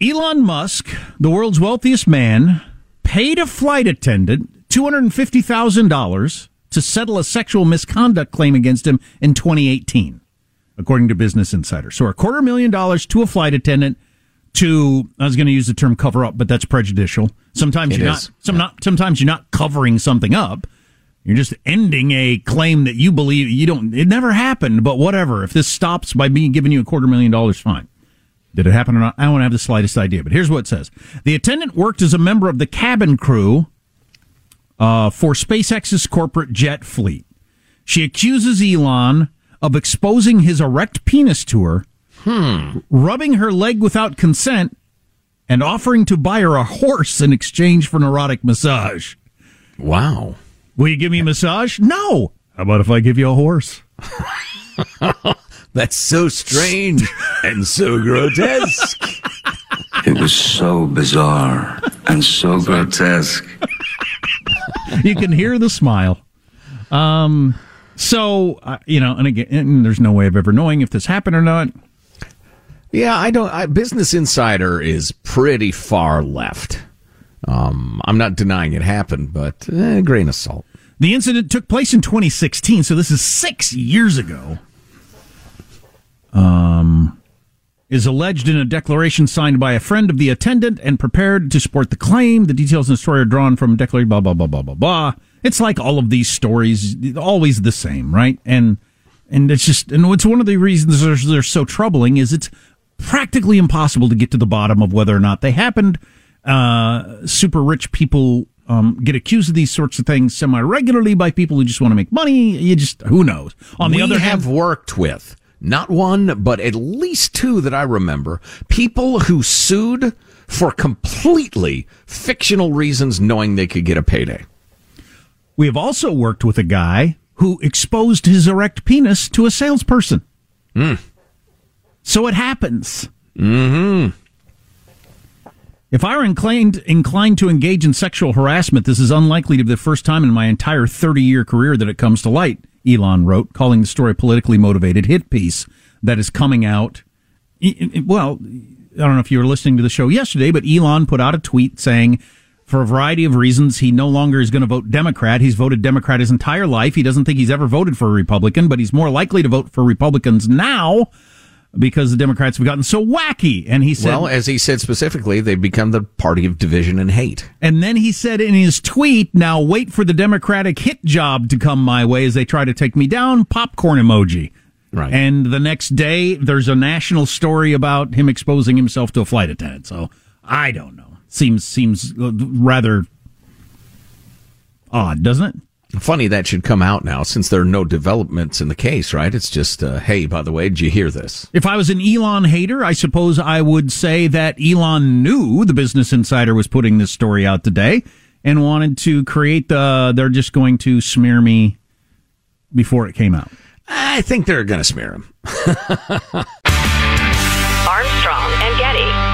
Elon Musk, the world's wealthiest man, paid a flight attendant $250,000 to settle a sexual misconduct claim against him in 2018, according to Business Insider. So a quarter million dollars to a flight attendant to I was going to use the term cover up, but that's prejudicial. Sometimes It you're is. not some not sometimes you're not covering something up. You're just ending a claim that you believe you don't it never happened, but whatever. If this stops by being giving you a quarter million dollars, fine. Did it happen or not? I don't have the slightest idea. But here's what it says: the attendant worked as a member of the cabin crew uh, for SpaceX's corporate jet fleet. She accuses Elon of exposing his erect penis to her, rubbing her leg without consent, and offering to buy her a horse in exchange for an erotic massage. Wow. Will you give me a massage? No. How about if I give you a horse? That's so strange and so grotesque. It was so bizarre and so grotesque. you can hear the smile. Um, so uh, you know, and again, and there's no way of ever knowing if this happened or not. Yeah, I don't. I, Business Insider is pretty far left. Um, I'm not denying it happened, but eh, grain of salt. The incident took place in 2016, so this is six years ago. Um, is alleged in a declaration signed by a friend of the attendant and prepared to support the claim. The details in the story are drawn from a declaration. Blah blah blah blah blah blah. It's like all of these stories, always the same, right? And and it's just and it's one of the reasons they're, they're so troubling is it's practically impossible to get to the bottom of whether or not they happened. Uh, super rich people um, get accused of these sorts of things semi regularly by people who just want to make money. You just who knows. On the we other have hand, worked with not one, but at least two that I remember people who sued for completely fictional reasons, knowing they could get a payday. we have also worked with a guy who exposed his erect penis to a salesperson. So it happens. Mm-hmm. If I were inclined inclined to engage in sexual harassment, this is unlikely to be the first time in my entire 30 year career that it comes to light, Elon wrote, calling the story a politically motivated hit piece that is coming out. Well, I don't know if you were listening to the show yesterday, but Elon put out a tweet saying, for a variety of reasons, he no longer is going to vote Democrat. He's voted Democrat his entire life. He doesn't think he's ever voted for a Republican, but he's more likely to vote for Republicans now because the Democrats have gotten so wacky. And he said, well, as he said specifically, they've become the party of division and hate. and then he said in his tweet, now wait for the Democratic hit job to come my way as they try to take me down. Popcorn emoji. Right. And the next day, there's a national story about him exposing himself to a flight attendant. So I don't know. Seems seems rather odd, doesn't it? Funny that should come out now since there are no developments in the case, right? It's just, uh, hey, by the way, did you hear this? If I was an Elon hater, I suppose I would say that Elon knew the Business Insider was putting this story out today and wanted to create the. They're just going to smear me before it came out. I think they're going to smear him. Armstrong and Getty.